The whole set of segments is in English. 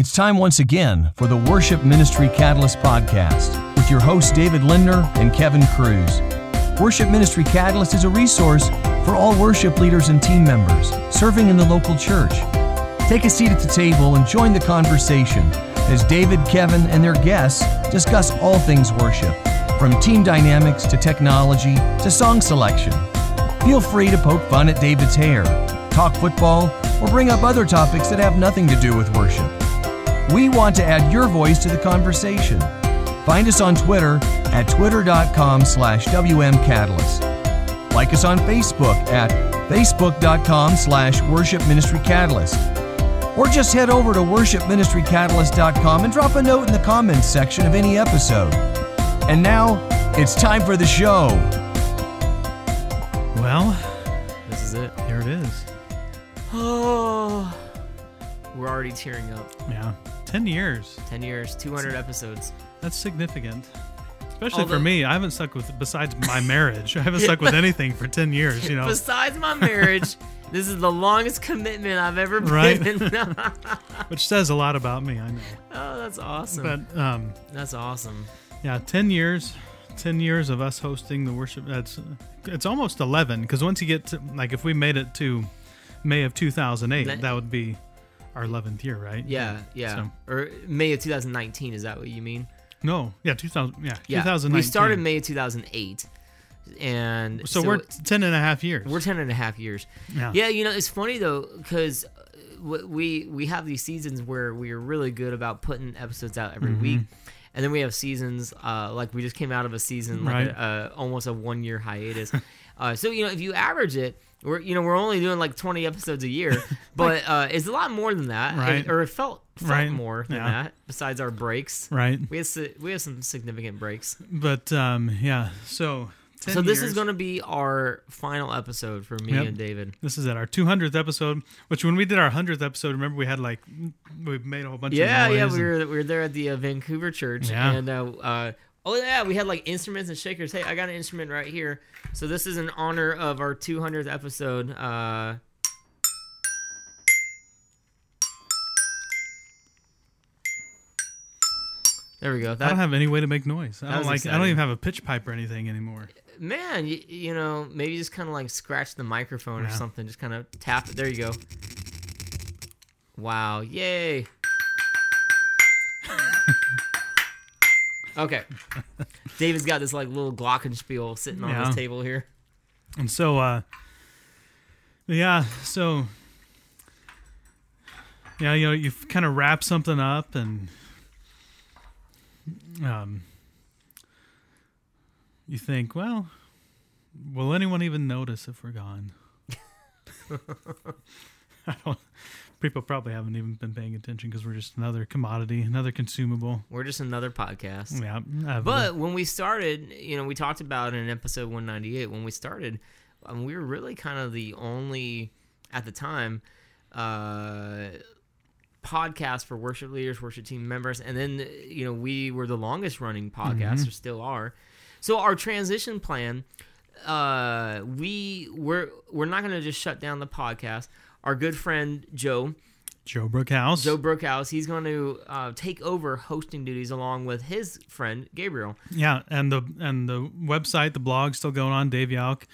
It's time once again for the Worship Ministry Catalyst podcast with your hosts David Lindner and Kevin Cruz. Worship Ministry Catalyst is a resource for all worship leaders and team members serving in the local church. Take a seat at the table and join the conversation as David, Kevin, and their guests discuss all things worship, from team dynamics to technology to song selection. Feel free to poke fun at David's hair, talk football, or bring up other topics that have nothing to do with worship. We want to add your voice to the conversation. Find us on Twitter at twitter.com slash wmcatalyst. Like us on Facebook at facebook.com slash worship ministry catalyst. Or just head over to worshipministrycatalyst.com and drop a note in the comments section of any episode. And now, it's time for the show. Well, This is it. here it is. Oh, we're already tearing up. Yeah. 10 years. 10 years, 200 episodes. That's significant. Especially Although- for me. I haven't stuck with, besides my marriage, I haven't stuck with anything for 10 years, you know. Besides my marriage, this is the longest commitment I've ever been Right. in. Which says a lot about me, I know. oh, that's awesome. But um, that's awesome. yeah, 10 years. 10 years of us hosting the worship. That's It's almost 11 because once you get to, like, if we made it to May of 2008, That- that would be our 11th year, right? Yeah, yeah. So- Or May of 2019, is that what you mean? No, yeah, 2000, yeah, Yeah. 2019. We started May of 2008. And So, we're 10 and a half years. we're 10 and a half years. yeah. Yeah, you know, it's funny though because we we have these seasons where we are really good about putting episodes out every Mm-hmm. week, and then we have seasons uh, like we just came out of a season like Right. a, uh, almost a one year hiatus. uh, so you know, if you average it. We're you know we're only doing like twenty episodes a year, but uh, it's a lot more than that, Right. or it felt felt Right. more than Yeah. that. Besides our breaks, Right. we have we have some significant breaks. But um, yeah, so 10 so this is going to be our final episode for me Yep. and David. This is at our 200th episode. Which when we did our 100th episode, remember we had like we made a whole bunch Yeah, of yeah, noise we were we were there at the uh, Vancouver church, Yeah. and uh, uh, oh yeah, we had like instruments and shakers. Hey, I got an instrument right here. So this is in honor of our 200th episode. Uh, there we go. I don't have any way to make noise. I don't like. I don't even have a pitch pipe or anything anymore. man, you, you know, maybe just kind of like scratch the microphone or something. Just kind of tap it. There you go. Wow! Yay! Okay, David's got this like little glockenspiel sitting on Yeah. his table here. And so, uh, yeah, so yeah, you know, you kind of wrap something up and um, you think, well, will anyone even notice if we're gone? I don't. People probably haven't even been paying attention because we're just another commodity, another consumable. We're just another podcast. Yeah, uh, But when we started, you know, we talked about in episode 198 when we started, um, we were really kind of the only at the time uh, podcast for worship leaders, worship team members, and then you know we were the longest running podcast, or still are. So our transition plan, uh, we we're we're not going to just shut down the podcast. Our good friend Joe, Joe Brookhouse. Joe Brookhouse, he's going to uh, take over hosting duties along with his friend Gabriel. Yeah, and the and the website, the blog still going on. Dave Yauk.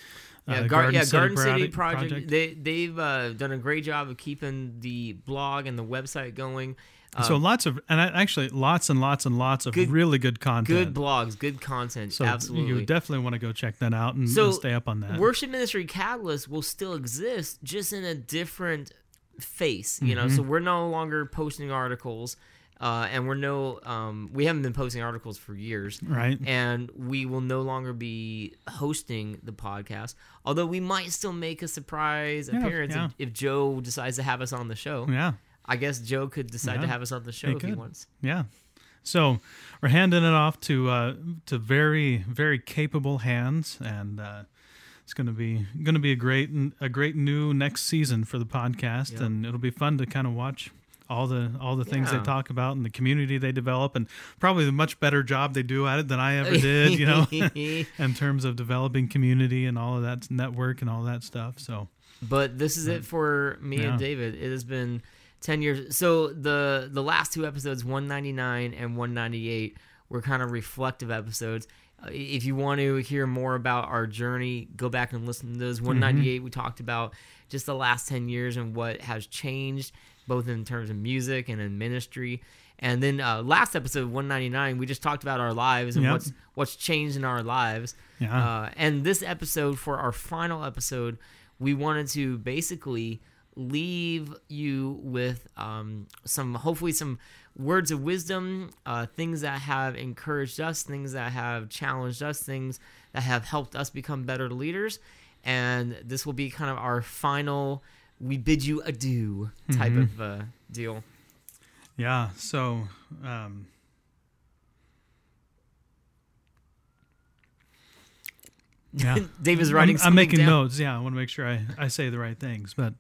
Yeah, uh, Gar- yeah, Garden City Project- Project. They they've uh, done a great job of keeping the blog and the website going. Uh, so lots of and actually lots and lots and lots of Good- really good content. good blogs, good content. So absolutely. you definitely want to go check that out and, So, and stay up on that. Worship Ministry Catalyst will still exist, just in a different face. You Mm-hmm. know, so we're no longer posting articles, uh, and we're no um, we haven't been posting articles for years. right? and we will no longer be hosting the podcast. Although we might still make a surprise Yeah, appearance yeah. If, if Joe decides to have us on the show. Yeah, I guess Joe could decide to have us on the show he if he wants. yeah. So we're handing it off to uh, to very very capable hands, and uh, it's gonna be gonna be a great a great new next season for the podcast, Yep. and it'll be fun to kind of watch all the all the things they talk about and the community they develop, and probably the much better job they do at it than I ever did. You know. in terms of developing community and all of that network and all that stuff. So but this is it for me Yeah. and David. It has been 10 years. So the the last two episodes, 199 and 198, were kind of reflective episodes. Uh, if you want to hear more about our journey, go back and listen to those. 198, we talked about just the last 10 years and what has changed, both in terms of music and in ministry. And then uh, last episode, 199, we just talked about our lives and Yep. what's what's changed in our lives. Yeah. Uh, and this episode, for our final episode, we wanted to basically leave you with um, some, hopefully, some words of wisdom, uh, things that have encouraged us, things that have challenged us, things that have helped us become better leaders. And this will be kind of our final, we bid you adieu type of uh, deal. Yeah. So, um, yeah. Dave is writing I'm, I'm making down. notes. Yeah, I want to make sure I, I say the right things. But,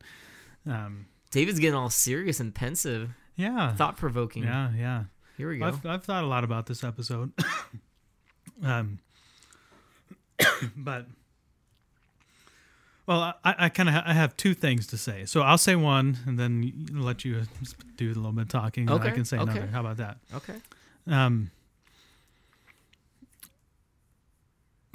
um, David's getting all serious and pensive, yeah, thought provoking. yeah, yeah. Here we go. I've I've thought a lot about this episode. um, but well, I, I kind of ha- I have two things to say. So I'll say one, and then let you do a little bit of talking. and I can say okay. another. How about that? okay. Um,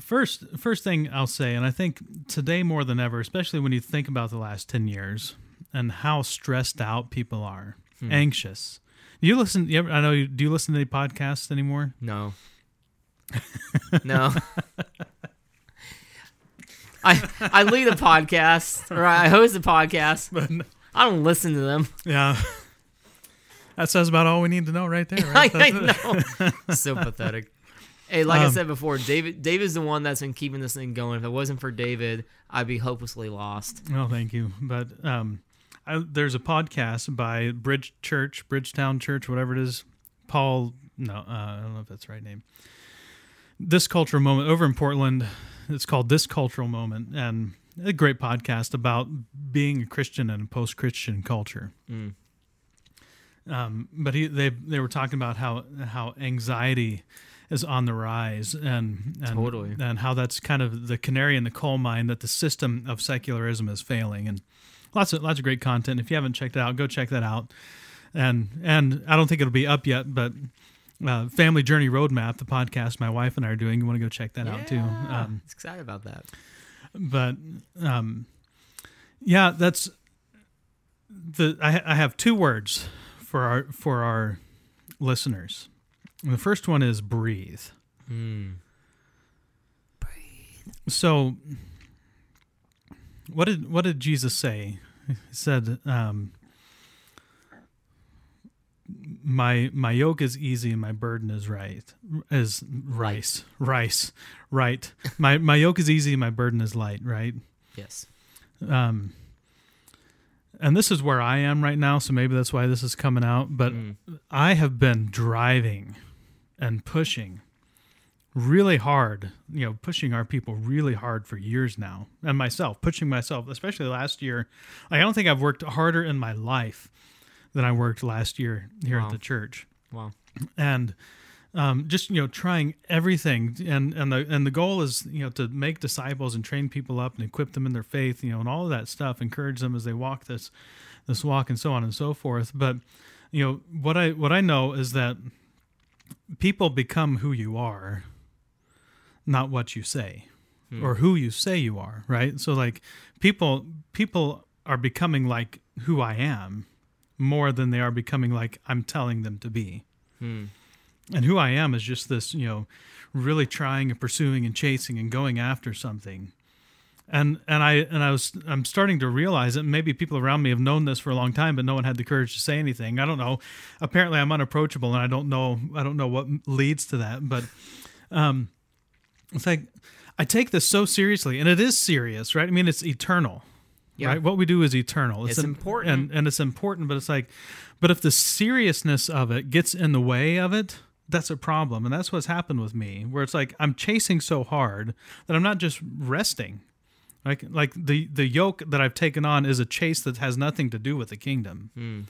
first, first thing I'll say, and I think today more than ever, especially when you think about the last ten years and how stressed out people are, Hmm. anxious. You listen? You ever, I know. You, do you listen to any podcasts anymore? No. no. I I lead a podcast or I host a podcast. But I don't listen to them. yeah, that says about all we need to know right there. I, Right? I That's- know. so pathetic. Hey, like I Um, said before, David David's the one that's been keeping this thing going. If it wasn't for David, I'd be hopelessly lost. Oh, thank you. But um, I, there's a podcast by Bridge Church, Bridgetown Church, whatever it is. Paul, no, uh, I don't know if that's the right name. This cultural moment over in Portland. It's called This Cultural Moment, and a great podcast about being a Christian in a post-Christian culture. Mm. Um, but he, they they were talking about how how anxiety is on the rise and, and Totally. and how that's kind of the canary in the coal mine that the system of secularism is failing and lots of lots of great content if you haven't checked it out go check that out and and I don't think it'll be up yet but uh, Family Journey Roadmap the podcast my wife and I are doing you want to go check that out too um, excited about that. but um, yeah, that's the I, I have two words for our for our listeners. And the first one is breathe. Mm. So, what did what did Jesus say? He said, um, "My my yoke is easy and my burden is right is rice rice right. My my yoke is easy and my burden is light. Right. Yes. um and this is where I am right now, so maybe that's why this is coming out. But Mm. I have been driving and pushing really hard, you know, pushing our people really hard for years now, and myself, pushing myself, especially last year. I don't think I've worked harder in my life than I worked last year here Wow. at the church Wow. and um, just you know trying everything and and the and the goal is you know to make disciples and train people up and equip them in their faith you know and all of that stuff encourage them as they walk this this walk and so on and so forth but you know what i what i know is that people become who you are not what you say or who you say you are right so like people people are becoming like who i am more than they are becoming like i'm telling them to be Hmm. and who I am is just this, you know, really trying and pursuing and chasing and going after something. And and I and I was I'm starting to realize that maybe people around me have known this for a long time, but no one had the courage to say anything. I don't know. Apparently, I'm unapproachable, and I don't know I don't know what leads to that. But um, it's like I take this so seriously, and it is serious, right? I mean, it's eternal Yeah. right? What we do is eternal. It's im- important. and and it's important. But it's like, but if the seriousness of it gets in the way of it, that's a problem, and that's what's happened with me. Where it's like I'm chasing so hard that I'm not just resting. Like like the the yoke that I've taken on is a chase that has nothing to do with the kingdom. Hmm.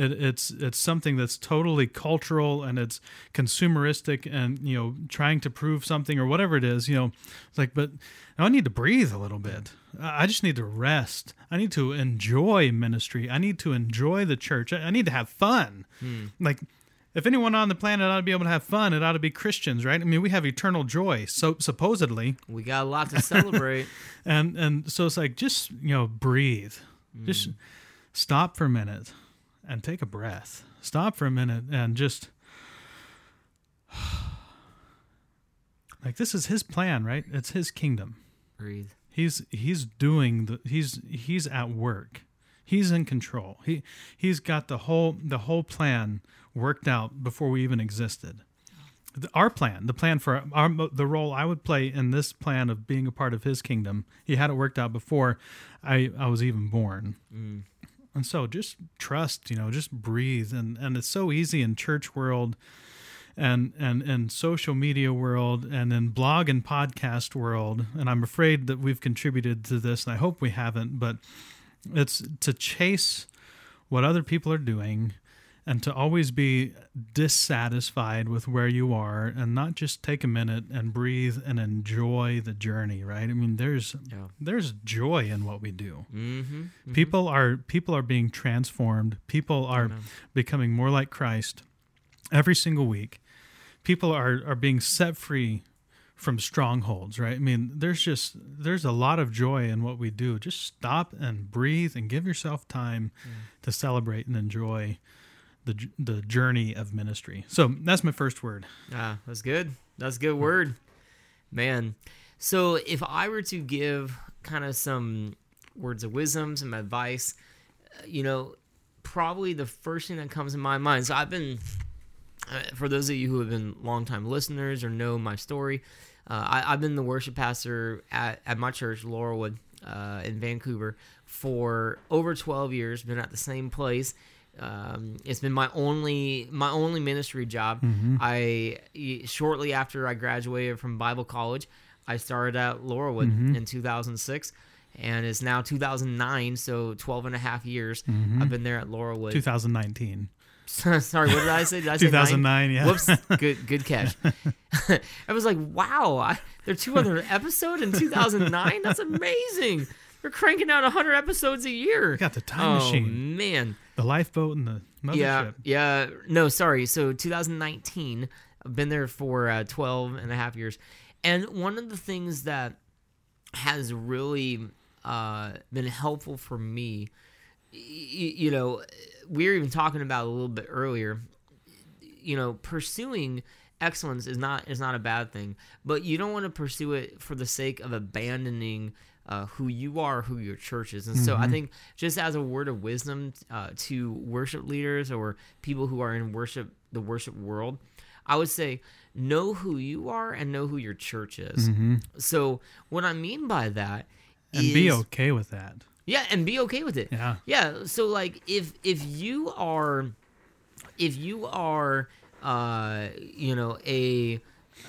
It, it's it's something that's totally cultural and it's consumeristic and you know trying to prove something or whatever it is. You know, it's like, but I need to breathe a little bit. I just need to rest. I need to enjoy ministry. I need to enjoy the church. I need to have fun. Hmm. Like if anyone on the planet ought to be able to have fun, it ought to be Christians, right? I mean, we have eternal joy, so supposedly, We got a lot to celebrate. and and so it's like just you know breathe, just stop for a minute and take a breath. Stop for a minute and just like this is His plan, right? It's His kingdom. Breathe. He's he's doing the he's he's at work. He's in control. He he's got the whole the whole plan worked out before we even existed. Our plan, the plan for our the role I would play in this plan of being a part of His kingdom, He had it worked out before I I was even born. Mm. And so just trust, you know, just breathe, and and it's so easy in church world and and and social media world and in blog and podcast world. And i'm afraid that we've contributed to this and i hope we haven't but it's to chase what other people are doing and to always be dissatisfied with where you are and not just take a minute and breathe and enjoy the journey right? I mean there's Yeah. there's joy in what we do. Mm-hmm. people are people are being transformed. People are Amen. becoming more like christ every single week. People are are being set free from strongholds right? I mean there's just there's a lot of joy in what we do. Just stop and breathe and give yourself time to celebrate and enjoy the the journey of ministry so that's my first word Ah, that's good. That's a good word, man. So if I were to give kind of some words of wisdom, some advice, uh, you know, probably the first thing that comes to my mind. So I've been, uh, for those of you who have been longtime listeners or know my story, uh, I, I've been the worship pastor at, at my church, Laurelwood, uh, in Vancouver, for over 12 years. Been at the same place. Um, it's been my only my only ministry job. Mm-hmm. I y- shortly after I graduated from Bible college, I started at Laurelwood mm-hmm. in 2006, and it's now 2009. So 12 and a half years mm-hmm. I've been there at Laurelwood. 2019 Sorry, what did I say? Did I say 2009 yeah Whoops, good good catch. I was like, wow, I, there are 200 episodes in 2009. That's amazing. They're cranking out 100 episodes a year. got the time machine. oh, machine man. The lifeboat and the mothership Yeah, yeah. No, sorry. So 2019, I've been there for uh, 12 and a half years. And one of the things that has really uh, been helpful for me, y- you know, we were even talking about a little bit earlier, you know, pursuing excellence is not is not a bad thing, but you don't want to pursue it for the sake of abandoning uh, who you are, who your church is. And so I think just as a word of wisdom uh, to worship leaders or people who are in worship the worship world, I would say know who you are and know who your church is. So what I mean by that and be okay with that yeah, and be okay with it. Yeah. Yeah. So like if if you are if you are uh you know a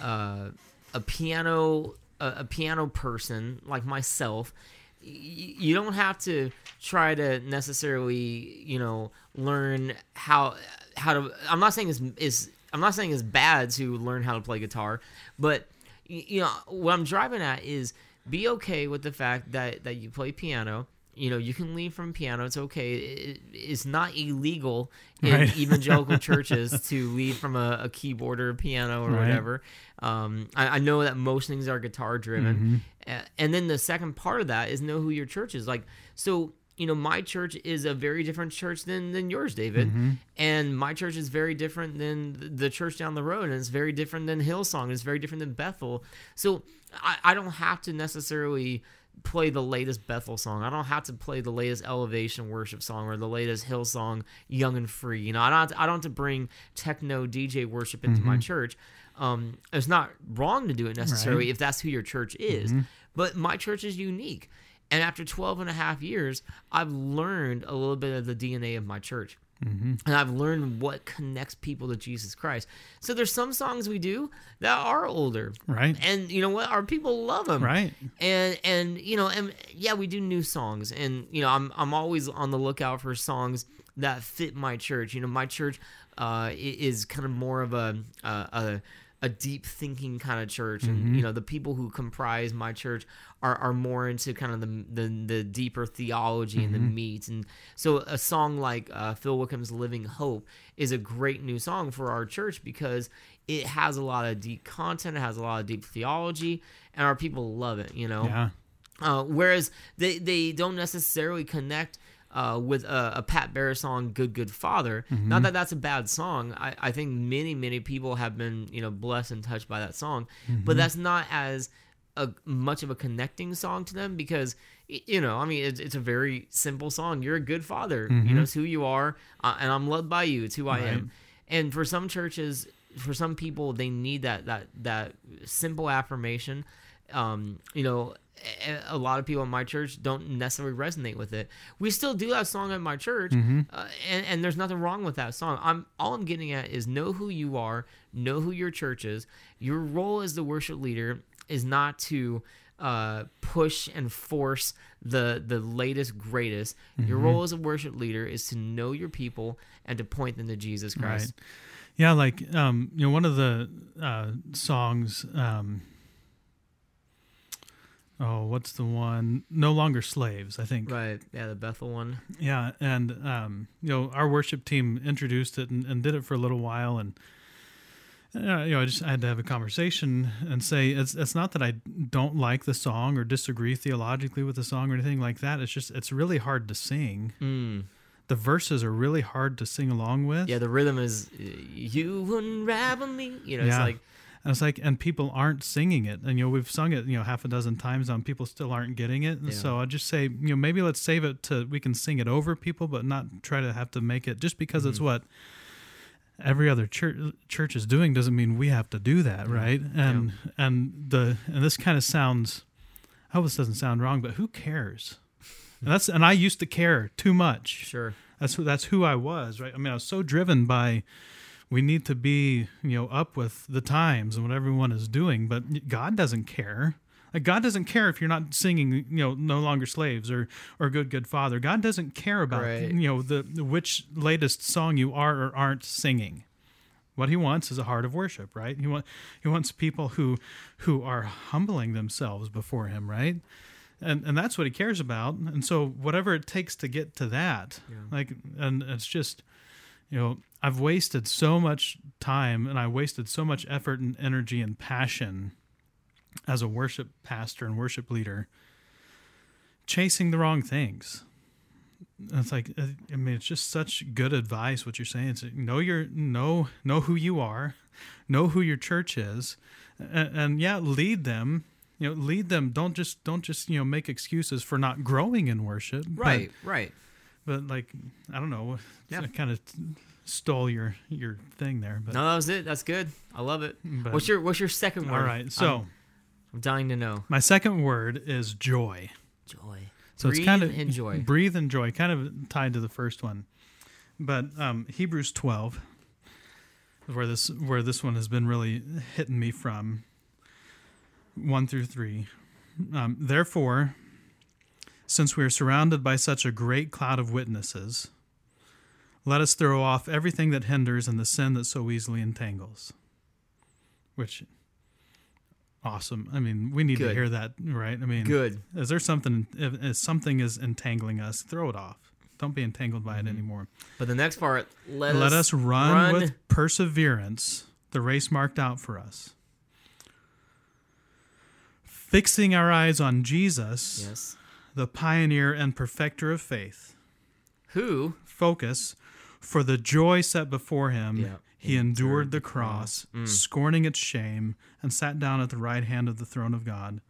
uh a piano a, a piano person like myself you don't have to try to necessarily you know learn how how to i'm not saying it's is i'm not saying it's bad to learn how to play guitar but you know what i'm driving at is be okay with the fact that that you play piano you know you can leave from piano it's okay it, it's not illegal in Right. evangelical churches to leave from a, a keyboard or a piano or Right. whatever um, I, I know that most things are guitar driven. Mm-hmm. A- and then the second part of that is know who your church is. Like so you know my church is a very different church than than yours david. Mm-hmm. And my church is very different than the church down the road and it's very different than hillsong and it's very different than bethel. So i, I don't have to necessarily play the latest bethel song. I don't have to play the latest elevation worship song or the latest hillsong young and free. You know i don't have to, I don't have to bring techno dj worship into my mm-hmm. church um, it's not wrong to do it necessarily if that's who your church is but my church is unique and after 12 and a half years i've learned a little bit of the dna of my church and I've learned what connects people to Jesus Christ. So there's some songs we do that are older, Right. And you know what? Our people love them, Right. And and you know, and yeah, we do new songs, and you know, I'm I'm always on the lookout for songs that fit my church. You know, my church uh, is kind of more of a a, a, a deep thinking kind of church, and you know, the people who comprise my church are, are more into kind of the the, the deeper theology and the meat. And so, a song like uh, Phil Wickham's "Living Hope" is a great new song for our church because it has a lot of deep content, it has a lot of deep theology, and our people love it. You know, Yeah. uh, whereas they, they don't necessarily connect uh, with a, a Pat Barrett song, "Good Good Father." Not that that's a bad song. I, I think many many people have been you know blessed and touched by that song, but that's not as a much of a connecting song to them because you know I mean it's, it's a very simple song. You're a good father. You know it's who you are, uh, and I'm loved by you. It's who I am. And for some churches, for some people, they need that that that simple affirmation. Um, you know, a, lot of people in my church don't necessarily resonate with it. We still do that song at my church, uh, and, and there's nothing wrong with that song. I'm all I'm getting at is know who you are, know who your church is. Your role as the worship leader is not to uh, push and force the the latest greatest. Your role as a worship leader is to know your people and to point them to Jesus Christ. Right. Yeah, like um, you know, one of the uh, songs. Um, oh, what's the one? No longer slaves. I think. Right. Yeah, the Bethel one. Yeah, and um, you know, our worship team introduced it and, and did it for a little while, and uh, you know, I just I had to have a conversation and say it's it's not that I don't like the song or disagree theologically with the song or anything like that. It's just it's really hard to sing. Mm. The verses are really hard to sing along with. Yeah, the rhythm is you unravel me. You know, it's like And it's like, and people aren't singing it. And, you know, we've sung it, you know, half a dozen times and people still aren't getting it. And Yeah. so I just say, you know, maybe let's save it to, we can sing it over people, but not try to have to make it just because Mm-hmm. it's what every other church church is doing doesn't mean we have to do that. Right. And, and the, and this kind of sounds, I hope this doesn't sound wrong, but who cares? And that's, and I used to care too much. sure. That's who that's who I was, right? I mean, I was so driven by we need to be, you know, up with the times and what everyone is doing, but God doesn't care. Like God doesn't care if you're not singing, you know, no longer slaves or or good good father. God doesn't care about Right. you know the which latest song you are or aren't singing. What he wants is a heart of worship, right? He want he wants people who who are humbling themselves before him, right? And and that's what he cares about. And so whatever it takes to get to that, like and it's just you know, I've wasted so much time and I wasted so much effort and energy and passion as a worship pastor and worship leader chasing the wrong things. And It's like uh, I mean, it's just such good advice. What you're saying is know your know know who you are, know who your church is, and, and yeah, lead them. You know, lead them. Don't just don't just you know make excuses for not growing in worship. Right. right. But like I don't know, Yeah. Kind of stole your your thing there. But No, that was it. That's good. I love it. But- what's your What's your second word? all right, so I'm, I'm dying to know. my second word is joy. Joy. So Breathe it's kind of and joy. breathe and joy, kind of tied to the first one. But um, Hebrews twelve, is where this where this one has been really hitting me from one through three. Um, Therefore, since we are surrounded by such a great cloud of witnesses, let us throw off everything that hinders and the sin that so easily entangles. Which, awesome. I mean, we need to hear that, right? I mean, Good. is there something if, if something is entangling us throw it off don't be entangled by it mm-hmm. anymore But the next part, let, let us us run, run with perseverance the race marked out for us fixing our eyes on jesus Yes. The pioneer and perfecter of faith Who? focus for the joy set before him. Yeah. he endured the cross scorning its shame and sat down at the right hand of the throne of god.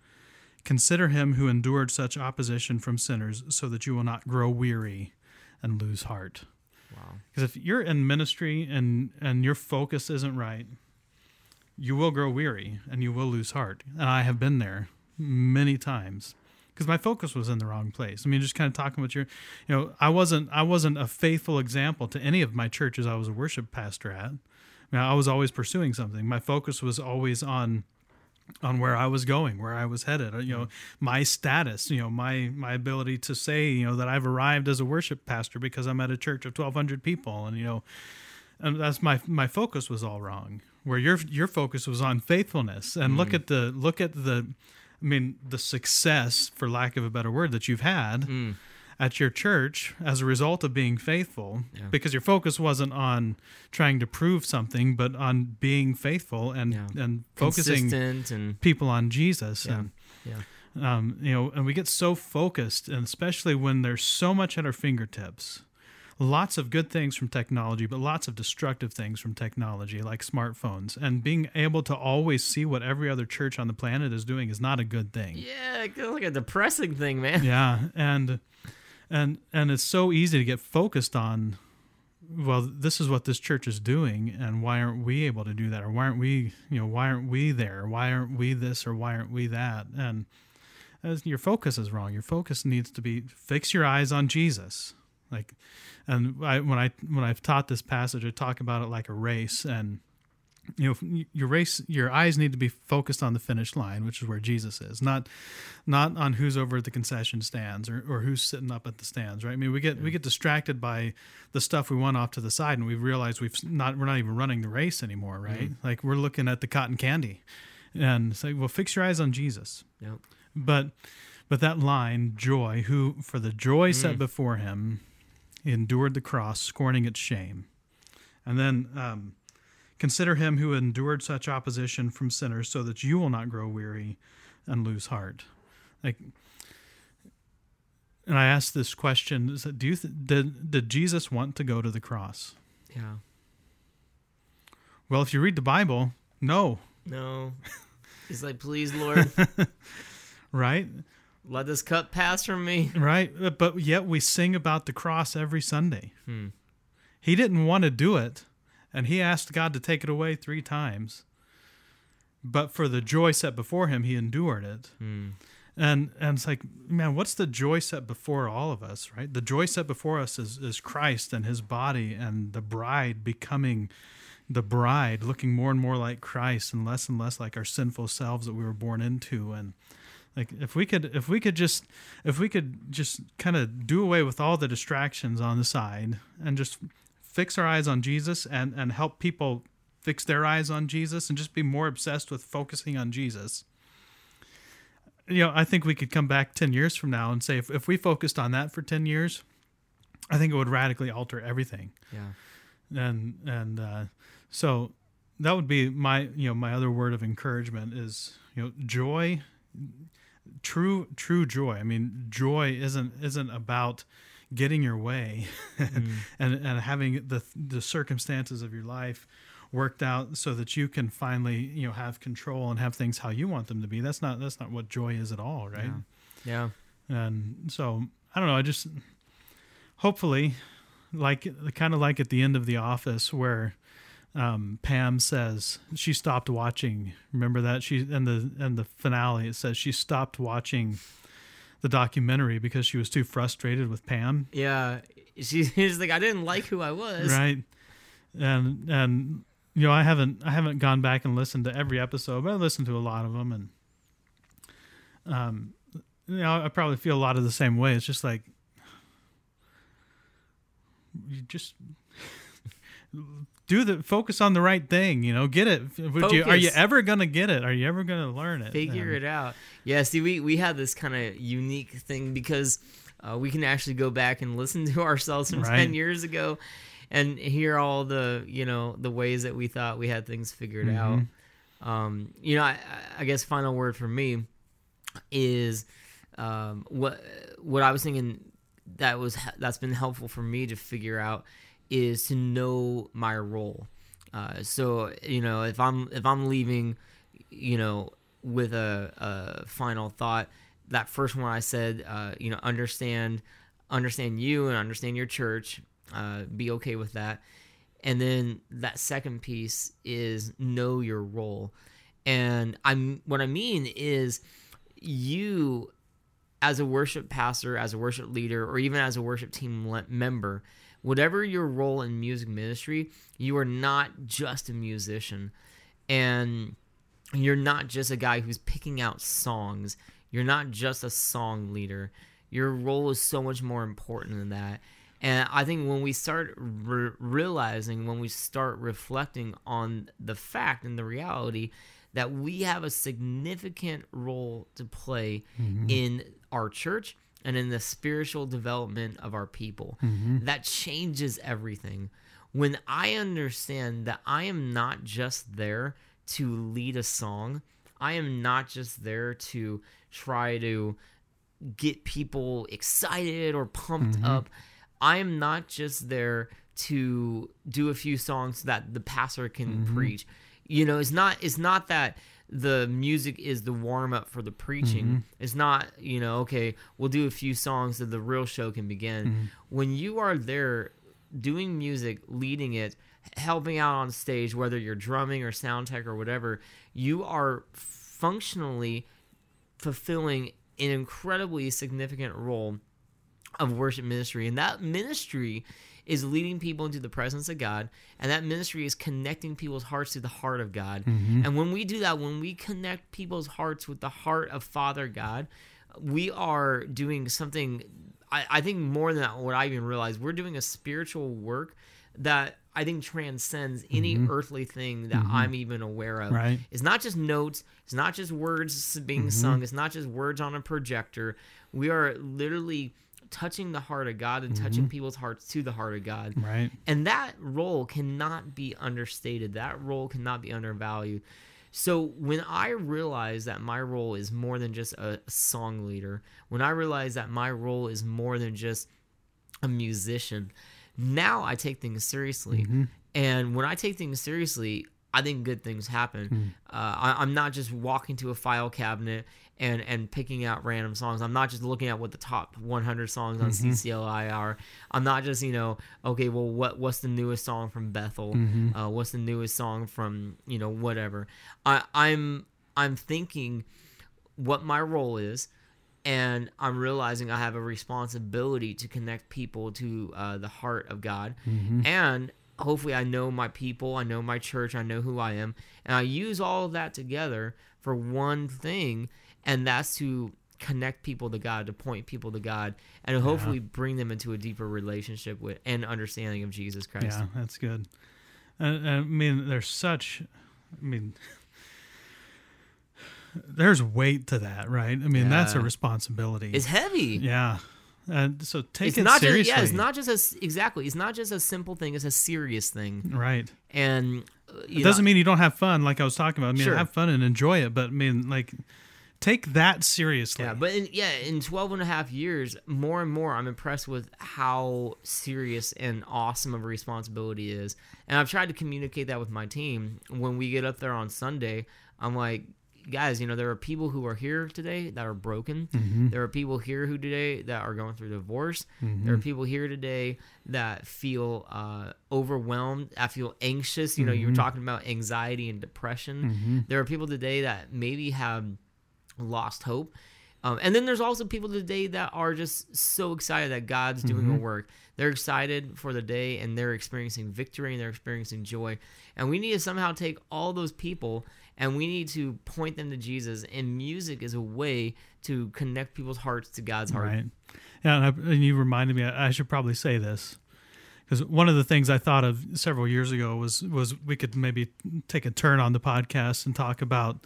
Consider him who endured such opposition from sinners so that you will not grow weary and lose heart. Wow. because if you're in ministry and and your focus isn't right you will grow weary and you will lose heart. And i have been there many times because my focus was in the wrong place i mean just kind of talking about your you know i wasn't i wasn't a faithful example to any of my churches i was a worship pastor at I, mean, I was always pursuing something my focus was always on on where I was going, where I was headed, you know, my status, you know, my my ability to say, you know, that I've arrived as a worship pastor because I'm at a church of 1200 people and you know, and that's my my focus was all wrong. Where your your focus was on faithfulness. And look mm. at the look at the I mean, the success for lack of a better word that you've had Mm. at your church as a result of being faithful Yeah. because your focus wasn't on trying to prove something but on being faithful and Yeah. and focusing Consistent and people on Jesus Yeah. and yeah. um, you know and we get so focused and especially when there's so much at our fingertips lots of good things from technology but lots of destructive things from technology like smartphones. And being able to always see what every other church on the planet is doing is not a good thing. Yeah, it's like a depressing thing, man. yeah and and and it's so easy to get focused on well this is what this church is doing and why aren't we able to do that? Or why aren't we you know why aren't we there? Why aren't we this or why aren't we that? And as your focus is wrong. Your focus needs to be fix your eyes on jesus like and I, when i when i've taught this passage i talk about it like a race and you know your race your eyes need to be focused on the finish line which is where jesus is not not on who's over at the concession stands or, or who's sitting up at the stands right? I mean we get we get distracted by the stuff we want off to the side and we realize we've not we're not even running the race anymore right? Mm-hmm. Like we're looking at the cotton candy and like well fix your eyes on jesus. Yep. but but that line joy who for the joy set mm. before him endured the cross scorning its shame. And then um, consider him who endured such opposition from sinners so that you will not grow weary and lose heart. Like and i asked this question do you th- did, did jesus want to go to the cross? Yeah. well if you read the bible no. No. He's like, please, Lord, right let this cup pass from me. Right, but yet we sing about the cross every Sunday. Hmm. He didn't want to do it, and he asked God to take it away three times. But for the joy set before him, he endured it. Hmm. And and it's like, man, what's the joy set before all of us, right? The joy set before us is, is Christ and his body and the bride becoming the bride, looking more and more like Christ and less and less like our sinful selves that we were born into. And like if we could if we could just if we could just kind of do away with all the distractions on the side and just fix our eyes on Jesus and and help people fix their eyes on Jesus and just be more obsessed with focusing on Jesus you know, I think we could come back 10 years from now and say if, if we focused on that for 10 years, I think it would radically alter everything. Yeah. And, and, uh, so that would be my, you know, my other word of encouragement is, you know, joy, true, true joy. I mean, joy isn't, isn't about getting your way mm. and, and having the, the circumstances of your life worked out so that you can finally, you know, have control and have things how you want them to be. That's not, that's not what joy is at all. Right. Yeah. And so I don't know. I just hopefully, like kind of like at the end of The Office, where um, Pam says she stopped watching. Remember that she and the and the finale it says she stopped watching the documentary because she was too frustrated with Pam. Yeah. She, she's like, I didn't like who I was. Right. And and you know I haven't I haven't gone back and listened to every episode, but I listened to a lot of them, and um, you know I probably feel a lot of the same way. It's just like you just do the focus on the right thing. You know, get it. You, are you ever gonna get it? Are you ever gonna learn it? Figure And- it out. Yeah. See, we, we have this kind of unique thing because uh, we can actually go back and listen to ourselves from Right. 10 years ago and hear all the, you know, the ways that we thought we had things figured out. Mm-hmm. Um, you know, I, I guess final word for me is um, what what I was thinking that was that's been helpful for me to figure out is to know my role. Uh, so you know, if I'm if I'm leaving, you know, with a, a final thought, that first one I said, uh, you know, understand understand you and understand your church. Uh, be okay with that. And then that second piece is know your role. And I'm what I mean is you as a worship pastor, as a worship leader, or even as a worship team member, whatever your role in music ministry, you are not just a musician. And you're not just a guy who's picking out songs. You're not just a song leader. Your role is so much more important than that. And I think when we start re- realizing, when we start reflecting on the fact and the reality that we have a significant role to play mm-hmm. in our church and in the spiritual development of our people, mm-hmm. that changes everything. When I understand that I am not just there to lead a song, I am not just there to try to get people excited or pumped mm-hmm. up. I am not just there to do a few songs so that the pastor can mm-hmm. preach. You know, it's not it's not that the music is the warm up for the preaching. Mm-hmm. It's not, you know, okay, we'll do a few songs so the real show can begin. Mm-hmm. When you are there doing music, leading it, helping out on stage, whether you're drumming or sound tech or whatever, you are functionally fulfilling an incredibly significant role of worship ministry. And that ministry is leading people into the presence of God. And that ministry is connecting people's hearts to the heart of God. Mm-hmm. And when we do that, when we connect people's hearts with the heart of Father God, we are doing something, I, I think, more than what I even realized. We're doing a spiritual work that I think transcends any mm-hmm. earthly thing that mm-hmm. I'm even aware of. Right. It's not just notes. It's not just words being sung. It's not just words on a projector. We are literally touching the heart of God and touching mm-hmm. people's hearts to the heart of God. Right. And that role cannot be understated. That role cannot be undervalued. So when I realize that my role is more than just a song leader, when I realize that my role is more than just a musician, now I take things seriously. Mm-hmm. And when I take things seriously, I think good things happen. Uh, I, I'm not just walking to a file cabinet and and picking out random songs. I'm not just looking at what the top 100 songs on CCLI are. I'm not just you know okay, well what what's the newest song from Bethel? Uh, what's the newest song from you know whatever? I, I'm I'm thinking what my role is and I'm realizing I have a responsibility to connect people to uh, the heart of God, and hopefully I know my people, I know my church, I know who I am, and I use all of that together for one thing, and that's to connect people to God, to point people to God, and hopefully bring them into a deeper relationship with and understanding of Jesus Christ. Yeah, that's good. Uh, I mean, there's such. I mean, there's weight to that, right? I mean, that's a responsibility. It's heavy. yeah. And so take It's it not seriously. just yeah. It's not just as exactly. It's not just a simple thing. It's a serious thing. right. And uh, It doesn't know, mean you don't have fun, like I was talking about. I mean, Sure. have fun and enjoy it, but I mean, like, take that seriously. Yeah, but in, yeah, in 12 and a half years, more and more, I'm impressed with how serious and awesome of a responsibility is. And I've tried to communicate that with my team. When we get up there on Sunday, I'm like, guys, you know, there are people who are here today that are broken. Mm-hmm. There are people here who today that are going through divorce. Mm-hmm. There are people here today that feel uh, overwhelmed. I feel anxious. You know, you were mm-hmm. talking about anxiety and depression. There are people today that maybe have lost hope. Um, and then there's also people today that are just so excited that God's doing a work. They're excited for the day and they're experiencing victory and they're experiencing joy. And we need to somehow take all those people and we need to point them to Jesus. And music is a way to connect people's hearts to God's heart. Right. Yeah, and, I, and you reminded me. I should probably say this because one of the things I thought of several years ago was was we could maybe take a turn on the podcast and talk about,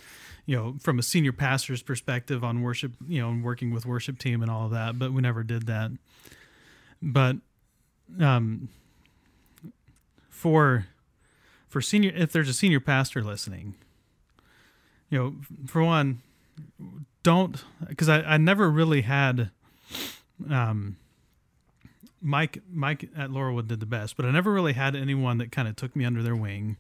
you know, from a senior pastor's perspective on worship, you know, and working with worship team and all of that. But we never did that. But, um, for for senior, if there's a senior pastor listening, you know, for one, don't because I, I never really had um Mike Mike at Laurelwood did the best, but I never really had anyone that kind of took me under their wing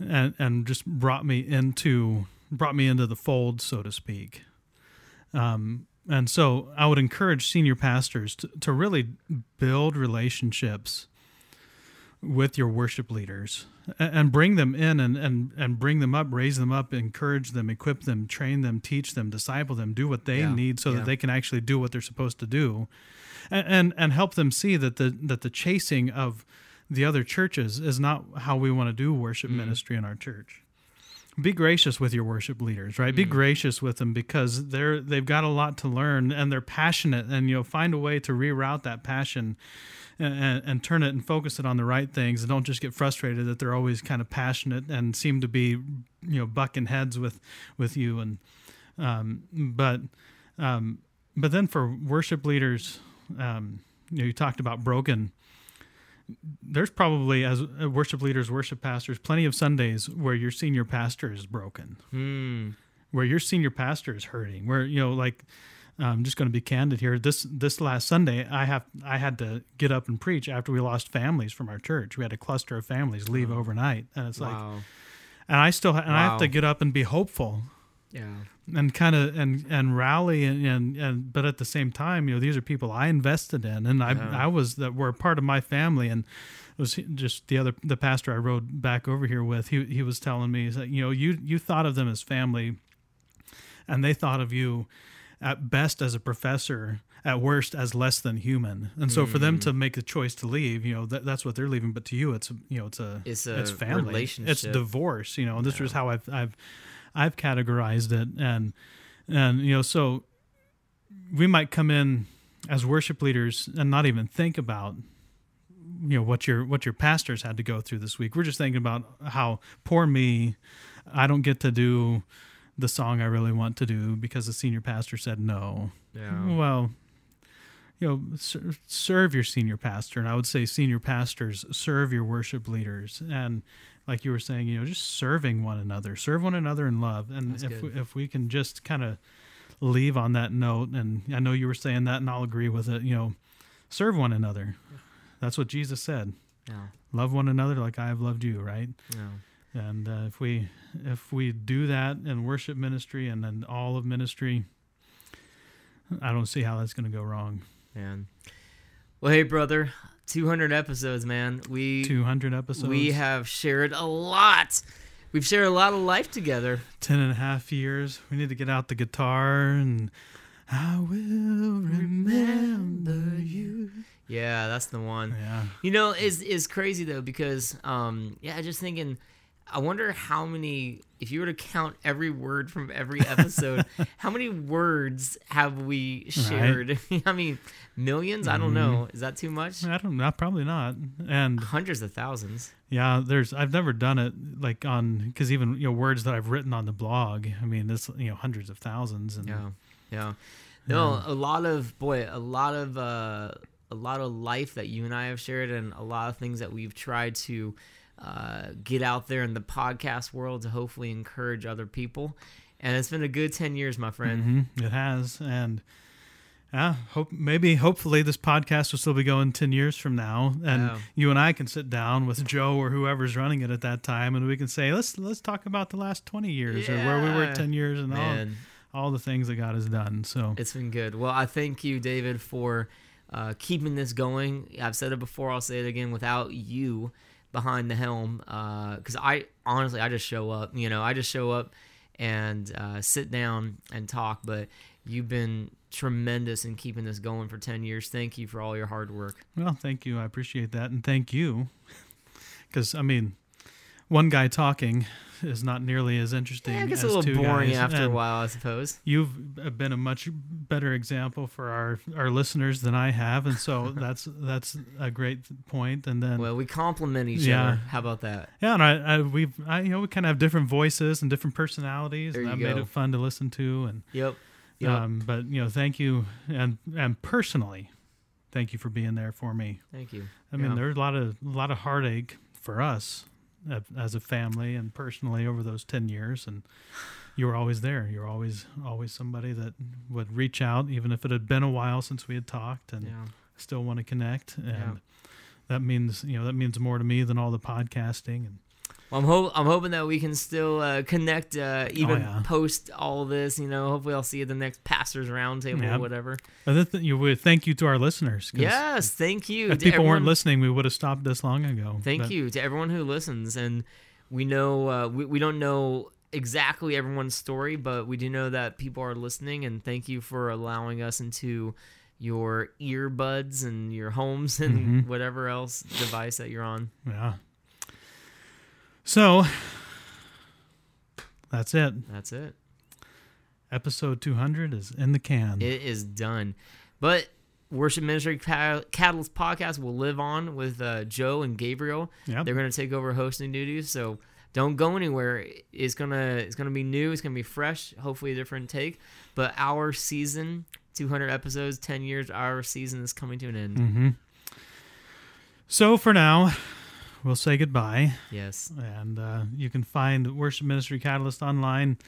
and and just brought me into brought me into the fold, so to speak. Um and so I would encourage senior pastors to, to really build relationships with your worship leaders and bring them in and, and, and bring them up, raise them up, encourage them, equip them, train them, teach them, disciple them, do what they Yeah, need so yeah. that they can actually do what they're supposed to do. And, and and help them see that the that the chasing of the other churches is not how we want to do worship Mm-hmm. ministry in our church. be gracious with your worship leaders right be gracious with them because they're they've got a lot to learn and they're passionate and you know find a way to reroute that passion and, and, turn it and focus it on the right things and don't just get frustrated that they're always kind of passionate and seem to be you know bucking heads with with you. And um, but um, but then for worship leaders um, you know you talked about broken. There's probably as uh, worship leaders worship pastors plenty of sundays where your senior pastor is broken. Hmm. where your senior pastor is hurting. Where you know like i'm just going to be candid here. This this last sunday i have i had to get up and preach after we lost families from our church. We had a cluster of families leave oh. overnight and it's like and i still ha- and i have to get up and be hopeful. Yeah. and kind of and and rally and, and and but at the same time you know these are people i invested in and i Yeah. i was that were part of my family and it was just the other the pastor i rode back over here with he he was telling me that you know you you thought of them as family and they thought of you at best as a professor at worst as less than human. And so for them to hmm. make the choice to leave you know that, that's what they're leaving. But to you it's you know it's a It's a family. It's divorce you know this is how i've i've i've categorized it. And and you know so we might come in as worship leaders and not even think about you know what your what your pastors had to go through this week. We're just thinking about how poor me i don't get to do the song i really want to do because the senior pastor said no. Yeah. well you know ser- serve your senior pastor. And i would say senior pastors serve your worship leaders. And like you were saying you know just serving one another serve one another in love. And That's if we, if we can just kind of leave on that note and i know you were saying that and i'll agree with it you know serve one another. That's what jesus said. Yeah. love one another like i have loved you right? Yeah. And uh, if we if we do that in worship ministry and in all of ministry i don't see how that's going to go wrong Man. Well, hey, brother. 200 episodes, man. We 200 episodes we have shared a lot. We've shared a lot of life together. 10 and a half years we need to get out the guitar and i will remember you Yeah, that's the one. yeah You know, is is crazy though because um yeah, I just thinking I wonder how many if you were to count every word from every episode, how many words have we shared? I mean, 1000000s I don't know. Is that too much? i don't know probably not and Hundreds of thousands. yeah there's i've never done it like on because even you know words that i've written on the blog i mean this you know hundreds of thousands and Yeah. Yeah. No, a lot of boy, a lot of uh a lot of life that you and I have shared and a lot of things that we've tried to uh, get out there in the podcast world to hopefully encourage other people. And it's been a good 10 years, my friend. Mhm, it has and yeah hope maybe hopefully this podcast will still be going 10 years from now and Yeah. you and i can sit down with joe or whoever's running it at that time and we can say let's let's talk about the last 20 years or where we were 10 years and all, all the things that god has done so it's been good. Well, I thank you, David, for uh, keeping this going. I've said it before, I'll say it again. Without you behind the helm, because I honestly, I just show up. You know, I just show up and uh, sit down and talk. But you've been tremendous in keeping this going for 10 years. Thank you for all your hard work. well thank you i appreciate that and thank you because i mean one guy talking is not nearly as interesting Yeah, it gets a little boring guys, after a while, I suppose. you've been a much better example for our our listeners than I have, and so that's that's a great point. And then Well, we complement each Yeah. other. How about that? yeah, and I, I we've I, you know we kind of have different voices and different personalities, There and that made it fun to listen to. And Yep. Yep. um, but you know, thank you, and and personally, thank you for being there for me. Thank you. I mean, Yeah. there's a lot of a lot of heartache for us uh, as a family and personally over those 10 years and you were always there you were always always somebody that would reach out even if it had been a while since we had talked and Yeah. still want to connect and Yeah. that means you know that means more to me than all the podcasting and Well, I'm hope I'm hoping that we can still uh, connect, uh, even Oh, yeah. post all this. You know, hopefully I'll see you at the next pastors roundtable Yeah. or whatever. th- you would thank you to our listeners. Yes, thank you. if to people everyone, weren't listening we would have stopped this long ago Thank But- you to everyone who listens, and we know uh, we we don't know exactly everyone's story, but we do know that people are listening, and thank you for allowing us into your earbuds and your homes and Mhm. whatever else device that you're on. Yeah. So That's it. That's it. Episode 200 is in the can. It is done. But Worship Ministry Catalyst podcast will live on with uh, Joe and Gabriel. Yep. They're going to take over hosting duties, so don't go anywhere. It's gonna it's gonna be new. It's gonna be fresh. Hopefully, a different take. But our season, 200 episodes, 10 years. Our season is coming to an end. hmm So for now, we'll say goodbye. Yes. And uh, you can find Worship Ministry Catalyst online.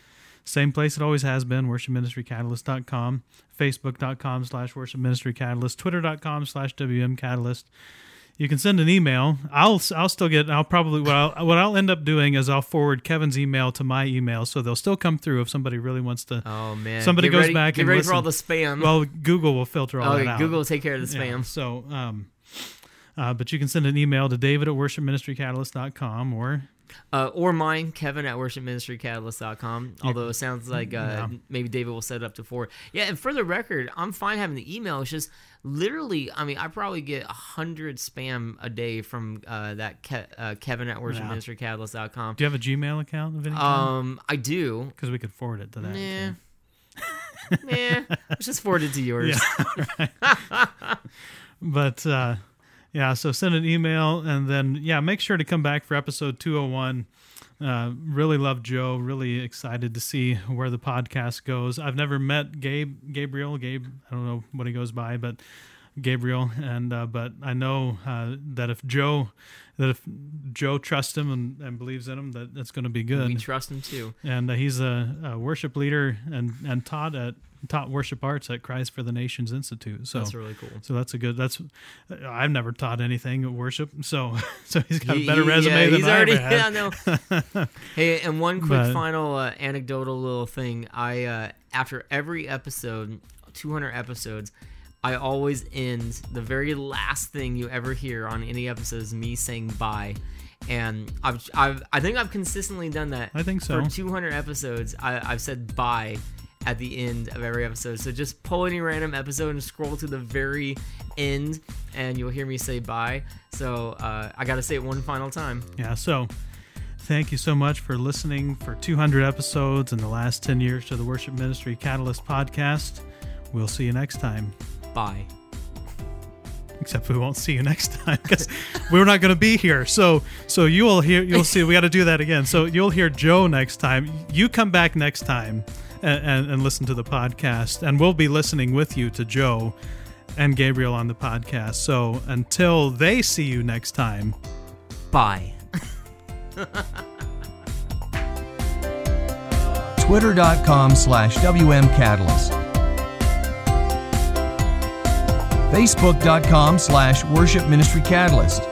Same place it always has been, worshipministrycatalyst.com, facebook.com slash worship ministry catalyst, twitter.com slash WM catalyst. You can send an email. I'll I'll still get. I'll probably what I'll what I'll end up doing is I'll forward Kevin's email to my email, so they'll still come through if somebody really wants to. Oh man. Somebody Get goes ready- back Get and ready listen. for all the spam. Well, Google will filter all oh, that out. Google will take care of the Yeah, spam. so, um, uh, but you can send an email to David at worshipministrycatalyst.com or Uh, or mine, Kevin at worshipministrycatalyst.com. Although it sounds like uh, Yeah. maybe David will set it up to four. Yeah, and for the record, I'm fine having the email. It's just literally, I mean, I probably get a hundred spam a day from uh, that Ke- uh, Kevin at worshipministrycatalyst.com. do you have a Gmail account of any kind? Um, I do. Because we could forward it to that. Yeah, let's just forward it to yours. Yeah. But uh, yeah, so send an email and then yeah, make sure to come back for episode 201. Uh, really love Joe. Really excited to see where the podcast goes. I've never met Gabe, Gabriel, Gabe. I don't know what he goes by, but Gabriel. And uh, but I know uh, that if Joe, that if Joe trusts him and, and believes in him, that that's going to be good. We trust him too. and uh, he's a, a worship leader and and taught at taught worship arts at Christ for the Nations Institute. So That's really cool. so that's a good. That's I've never taught anything at worship, so so he's got a better he- resume yeah, than he's I already. ever had. Yeah, know. hey, and one quick But- final uh, anecdotal little thing. I uh, after every episode, 200 episodes, I always end the very last thing you ever hear on any episode is me saying bye. And I've, I've I think I've consistently done that. I think so. For 200 episodes, I, I've said bye at the end of every episode. So just pull any random episode and scroll to the very end, and you'll hear me say bye. So uh, I got to say it one final time. Yeah. So thank you so much for listening for 200 episodes in the last 10 years to the Worship Ministry Catalyst podcast. We'll see you next time. Bye. Except we won't see you next time because we're not going to be here. So so you will hear. You'll see. We got to do that again. So you'll hear Joe next time. You come back next time and, and, and listen to the podcast, and we'll be listening with you to Joe and Gabriel on the podcast. So until they see you next time, Bye. Twitter.com slash WM Catalyst. Facebook.com slash Worship Ministry Catalyst.